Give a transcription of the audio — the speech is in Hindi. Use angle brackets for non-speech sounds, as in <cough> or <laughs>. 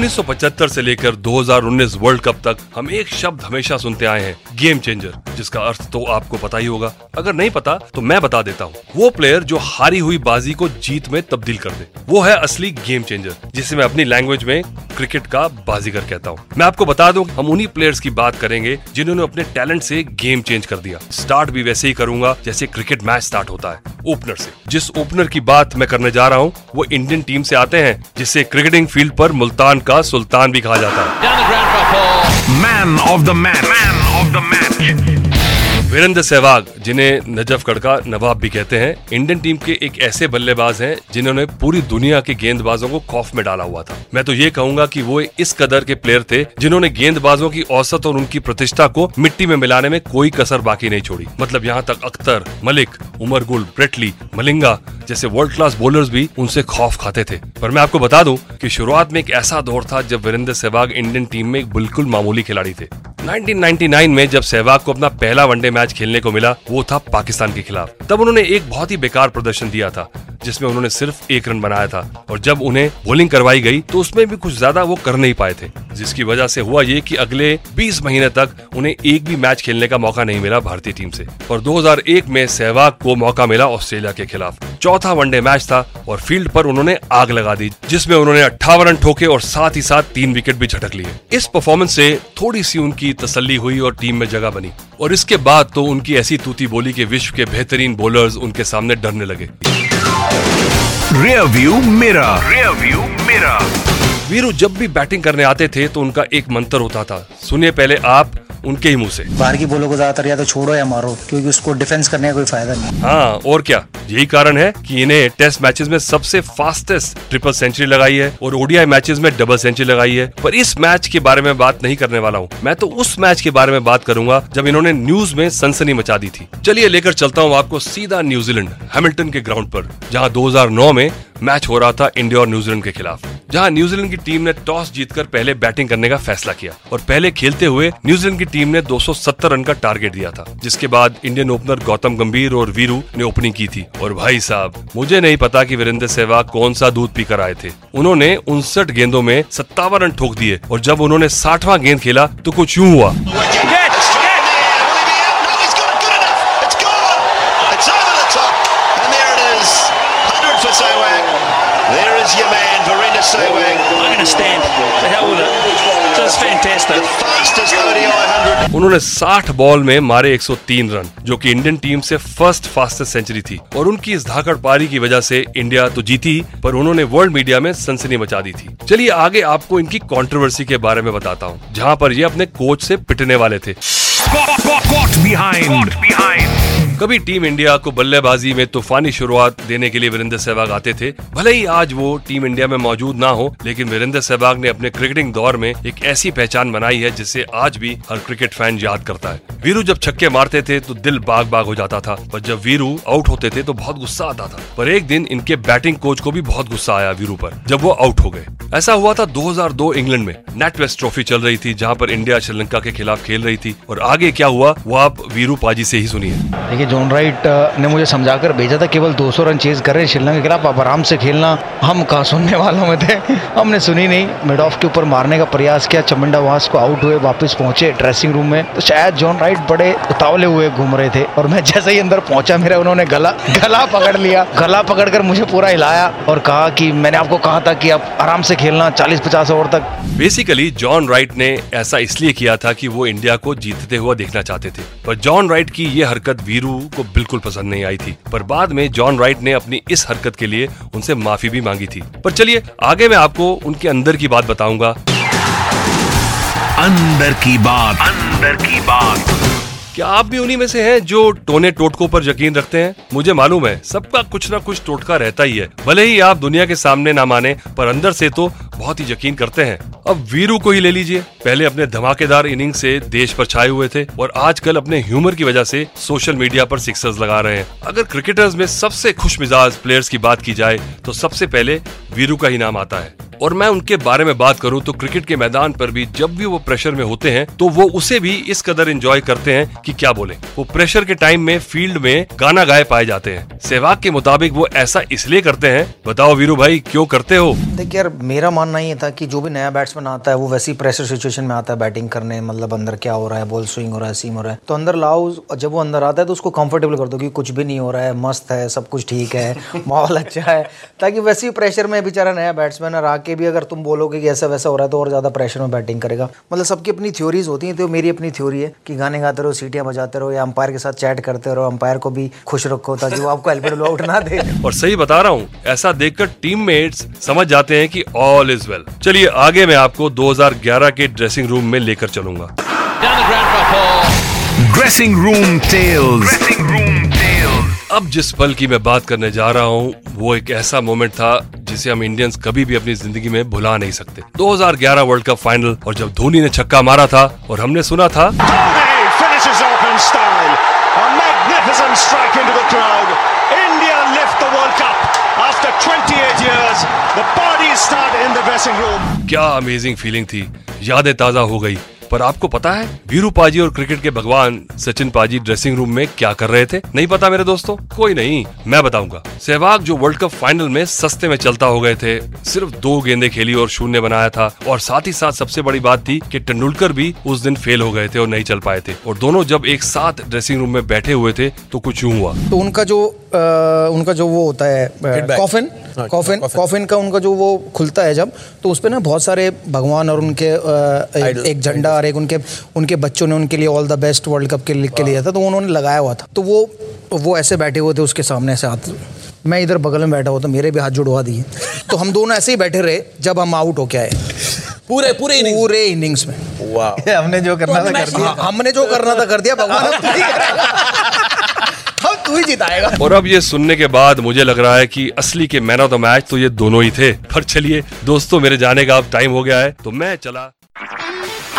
1975 से लेकर 2019 वर्ल्ड कप तक हम एक शब्द हमेशा सुनते आए हैं गेम चेंजर जिसका अर्थ तो आपको पता ही होगा। अगर नहीं पता तो मैं बता देता हूँ। वो प्लेयर जो हारी हुई बाजी को जीत में तब्दील कर दे। वो है असली गेम चेंजर जिसे मैं अपनी लैंग्वेज में क्रिकेट का बाजीगर कहता हूँ। मैं आपको बता दूँ हम उन्हीं प्लेयर्स की बात करेंगे जिन्होंने अपने टैलेंट से गेम चेंज कर दिया। स्टार्ट भी वैसे ही करूँगा जैसे क्रिकेट मैच स्टार्ट होता है ओपनर से। जिस ओपनर की बात मैं करने जा रहा हूँ वो इंडियन टीम से आते हैं जिसे क्रिकेटिंग फ़ील्ड पर मुल्तान का सुल्तान भी कहा जाता है। Man of the match man of the match Virender Sehwag, जिन्हें नजफगढ़ का नवाब भी कहते हैं, इंडियन टीम के एक ऐसे बल्लेबाज हैं जिन्होंने पूरी दुनिया के गेंदबाजों को खौफ में डाला हुआ था। मैं तो ये कहूँगा कि वो इस कदर के प्लेयर थे जिन्होंने गेंदबाजों की औसत और उनकी प्रतिष्ठा को मिट्टी में मिलाने में कोई कसर बाकी नहीं छोड़ी। मतलब यहाँ तक अख्तर, मलिक उमर गुल ब्रेटली, मलिंगा जैसे वर्ल्ड क्लास बॉलर्स भी उनसे खौफ खाते थे। पर मैं आपको बता दूँ कि शुरुआत में एक ऐसा दौर था जब वीरेंद्र सहवाग इंडियन टीम में बिल्कुल मामूली खिलाड़ी थे। 1999 में जब सहवाग को अपना पहला वनडे मैच खेलने को मिला, वो था पाकिस्तान के खिलाफ। तब उन्होंने एक बहुत ही बेकार प्रदर्शन दिया था, जिसमें उन्होंने सिर्फ़ एक रन बनाया था और जब उन्हें बॉलिंग करवाई गई तो उसमें भी कुछ ज़्यादा वो कर नहीं पाए थे, जिसकी वजह से हुआ ये कि अगले 20 महीने तक उन्हें एक भी मैच खेलने का मौका नहीं मिला भारतीय टीम से। और 2001 में सहवाग को मौका मिला ऑस्ट्रेलिया के खिलाफ। चौथा वनडे मैच था और फ़ील्ड पर उन्होंने आग लगा दी जिसमें उन्होंने अट्ठावन रन ठोके और साथ ही साथ तीन विकेट भी झटक लिए। इस परफॉर्मेंस से थोड़ी सी उनकी तसल्ली हुई और टीम में जगह बनी। और इसके बाद तो उनकी ऐसी तूती बोली के विश्व के बेहतरीन बॉलर्स उनके सामने डरने लगे। व्यू मेरा व्यू मेरा वीरू जब भी बैटिंग करने आते थे तो उनका एक मंत्र होता था सुनिए पहले आप उनके ही मुँह से। बाहर की बोलो को ज़्यादातर या तो छोड़ो या मारो क्योंकि उसको डिफेंस करने का कोई फ़ायदा नहीं। हाँ और क्या? यही कारण है कि इन्हें टेस्ट मैचेस में सबसे फास्टेस्ट ट्रिपल सेंचुरी लगाई है और ओडीआई मैचेस में डबल सेंचुरी लगाई है। पर इस मैच के बारे में बात नहीं करने वाला हूँ। मैं तो उस मैच के बारे में बात करूँगा जब इन्होंने न्यूज़ में सनसनी मचा दी थी। चलिए लेकर चलता हूँ आपको सीधा न्यूजीलैंड हैमिल्टन के ग्राउंड पर जहाँ 2009 में मैच हो रहा था इंडिया और न्यूजीलैंड के खिलाफ। जहाँ न्यूजीलैंड की टीम ने टॉस जीतकर पहले बैटिंग करने का फैसला किया और पहले खेलते हुए न्यूजीलैंड की टीम ने 270 रन का टारगेट दिया था, जिसके बाद इंडियन ओपनर गौतम गंभीर और वीरू ने ओपनिंग की थी। और भाई साहब, मुझे नहीं पता कि वीरेंद्र सहवाग कौन सा दूध पीकर आए थे। उन्होंने उनसठ गेंदों में सत्तावन रन ठोक दिए और जब उन्होंने साठवा गेंद खेला तो कुछ यूँ हुआ। Sewang. I'm going to stand. The hell with it. Just fantastic. Fastest ODI 100. उन्होंने 60 बॉल में मारे 103 रन जो कि इंडियन टीम से फ़र्स्ट फास्टेस्ट सेंचुरी थी और उनकी इस धाकड़ पारी की वजह से इंडिया तो जीती ही, पर उन्होंने वर्ल्ड मीडिया में सनसनी मचा दी थी चलिए आगे आपको इनकी कंट्रोवर्सी के बारे में बताता हूँ जहाँ पर ये अपने कोच से पिटने वाले थे Caught behind. behind. कभी टीम इंडिया को बल्लेबाजी में तूफानी शुरुआत देने के लिए वीरेंद्र सहवाग आते थे, भले ही आज वो टीम इंडिया में मौजूद ना हो, लेकिन वीरेंद्र सहवाग ने अपने क्रिकेटिंग दौर में एक ऐसी पहचान बनाई है जिसे आज भी हर क्रिकेट फ़ैन याद करता है। वीरू जब छक्के मारते थे तो दिल बाग बाग हो जाता था, पर जब वीरू आउट होते थे तो बहुत गुस्सा आता था। पर एक दिन इनके बैटिंग कोच को भी बहुत गुस्सा आया वीरू पर, जब वो आउट हो गए। ऐसा हुआ था 2002 इंग्लैंड में। नेट वेस्ट ट्रॉफी चल रही थी, जहाँ पर इंडिया श्रीलंका के खिलाफ खेल रही थी, और आगे क्या हुआ, वो आप वीरू पाजी से ही सुनिए। देखिए जॉन राइट ने मुझे समझाकर भेजा था, केवल 200 रन चेज कर रहे श्रीलंका के खिलाफ। आप आराम से खेलना, हम कहा सुनने वालों में थे? हमने सुनी नहीं। मिड ऑफ़ के ऊपर मारने का प्रयास किया, चमंडा वहाँ को आउट हुए, वापस पहुँचे ड्रेसिंग रूम में। तो शायद जॉन राइट बड़े उतावले हुए घूम रहे थे, और मैं जैसे ही अंदर पहुँचा, मेरा उन्होंने गला गला पकड़ लिया। गला पकड़कर मुझे पूरा हिलाया और कहा कि मैंने आपको कहा था कि आप आराम से खेलना, चालीस पचास ओवर तक। बेसिकली जॉन राइट ने ऐसा इसलिए किया था कि वो इंडिया को जीतते हुआ देखना चाहते थे। पर जॉन राइट की ये हरकत वीरू को बिल्कुल पसंद नहीं आई थी पर बाद में जॉन राइट ने अपनी इस हरकत के लिए उनसे माफ़ी भी मांगी थी। पर चलिए आगे मैं आपको उनके अंदर की बात बताऊँगा। अंदर की बात। अंदर की बात। क्या आप भी उन्हीं में से हैं जो टोने टोटकों पर यकीन रखते हैं? मुझे मालूम है सबका कुछ ना कुछ टोटका रहता ही है। भले ही आप दुनिया के सामने ना माने पर अंदर से तो बहुत ही यकीन करते हैं। अब वीरू को ही ले लीजिए। पहले अपने धमाकेदार इनिंग से देश पर छाए हुए थे और आजकल अपने ह्यूमर की वजह से सोशल मीडिया पर सिक्सर्स लगा रहे हैं। अगर क्रिकेटर्स में सबसे खुश मिजाज प्लेयर्स की बात की जाए तो सबसे पहले वीरू का ही नाम आता है। और मैं उनके बारे में बात करूँ तो क्रिकेट के मैदान पर भी जब भी वो प्रेशर में होते हैं तो वो उसे भी इस कदर एंजॉय करते हैं कि क्या बोले। वो प्रेशर के टाइम में फ़ील्ड में गाना गाए पाए जाते हैं। सहवाग के मुताबिक वो ऐसा इसलिए करते हैं, बताओ वीरू भाई, क्यों करते हो? देखिए यार, मेरा मानना ये था कि जो भी नया बैट्समैन आता है, वो वैसी प्रेशर सिचुएशन में आता है बैटिंग करने मतलब अंदर क्या हो रहा है बॉल स्विंग हो रहा है सीम हो रहा है। तो अंदर लाओ, जब वो अंदर आता है तो उसको कंफर्टेबल कर दो कि कुछ भी नहीं हो रहा है, मस्त है, सब कुछ ठीक है, <laughs> माहौल अच्छा है। ताकि वैसी प्रेशर में बेचारा नया बैट्समैन और आके भी अगर तुम बोलोगे कि ऐसा वैसा हो रहा है तो और ज़्यादा प्रेशर में बैटिंग करेगा। मतलब सबकी अपनी थ्योरीज होती हैं तो मेरी अपनी थ्योरी है कि गाने गाते रहो, सीटियाँ बजाते रहो या अंपायर के साथ चैट करते रहो अंपायर को भी खुश रखो ताकि वो आपको एल्बिडो आउट <laughs> ना दे। और सही बता रहा हूँ, ऐसा देखकर टीममेट्स समझ जाते हैं कि ऑल इज़ वेल चलिए आगे मैं आपको 2011 के ड्रेसिंग रूम में लेकर चलूँगा. Dressing room tales dressing room tales अब जिस पल की मैं बात करने जा रहा हूँ वो एक ऐसा मोमेंट था जिसे हम इंडियंस कभी भी अपनी ज़िंदगी में भुला नहीं सकते। 2011 वर्ल्ड कप फाइनल और जब धोनी ने छक्का मारा था और हमने सुना था the parties start in the dressing room. क्या अमेजिंग फीलिंग थी यादें ताज़ा हो गई पर आपको पता है वीरू पाजी और क्रिकेट के भगवान सचिन पाजी ड्रेसिंग रूम में क्या कर रहे थे? नहीं पता मेरे दोस्तों? कोई नहीं मैं बताऊँगा। सहवाग जो वर्ल्ड कप फाइनल में सस्ते में चलता हो गए थे सिर्फ़ दो गेंदे खेली और शून्य बनाया था और साथ ही साथ सबसे बड़ी बात थी कि तेंदुलकर भी उस दिन फेल हो गए थे और नहीं चल पाए थे। और दोनों जब एक साथ ड्रेसिंग रूम में बैठे हुए थे तो कुछ यूँ हुआ। तो उनका जो अ, उनका जो वो होता है कॉफिन कॉफिन कॉफिन का उनका जो वो खुलता है जब तो उसपे ना बहुत सारे भगवान और उनके एक, एक झंडा और एक उनके उनके बच्चों ने उनके लिए all the best world cup के लिख के लिया था तो उन्होंने लगाया हुआ था। तो वो वो ऐसे बैठे हुए थे उसके सामने ऐसे हाथ मैं इधर बगल में बैठा हुआ था मेरे भी हाथ जुड़वा दिए। तो हम दोनों ऐसे ही बैठे रहे जब हम आउट होके आए। पूरे पूरे इनिंग्स पूरे इनिंग्स में। वाह <laughs> हमने जो करना था कर दिया। हमने जो करना था कर दिया भगवान तू ही तू ही जिताएगा। और अब ये सुनने के बाद मुझे लग रहा है कि असली के मैन ऑफ़ द मैच तो ये दोनों ही थे। पर चलिए दोस्तों मेरे जाने का अब टाइम हो गया है तो मैं चला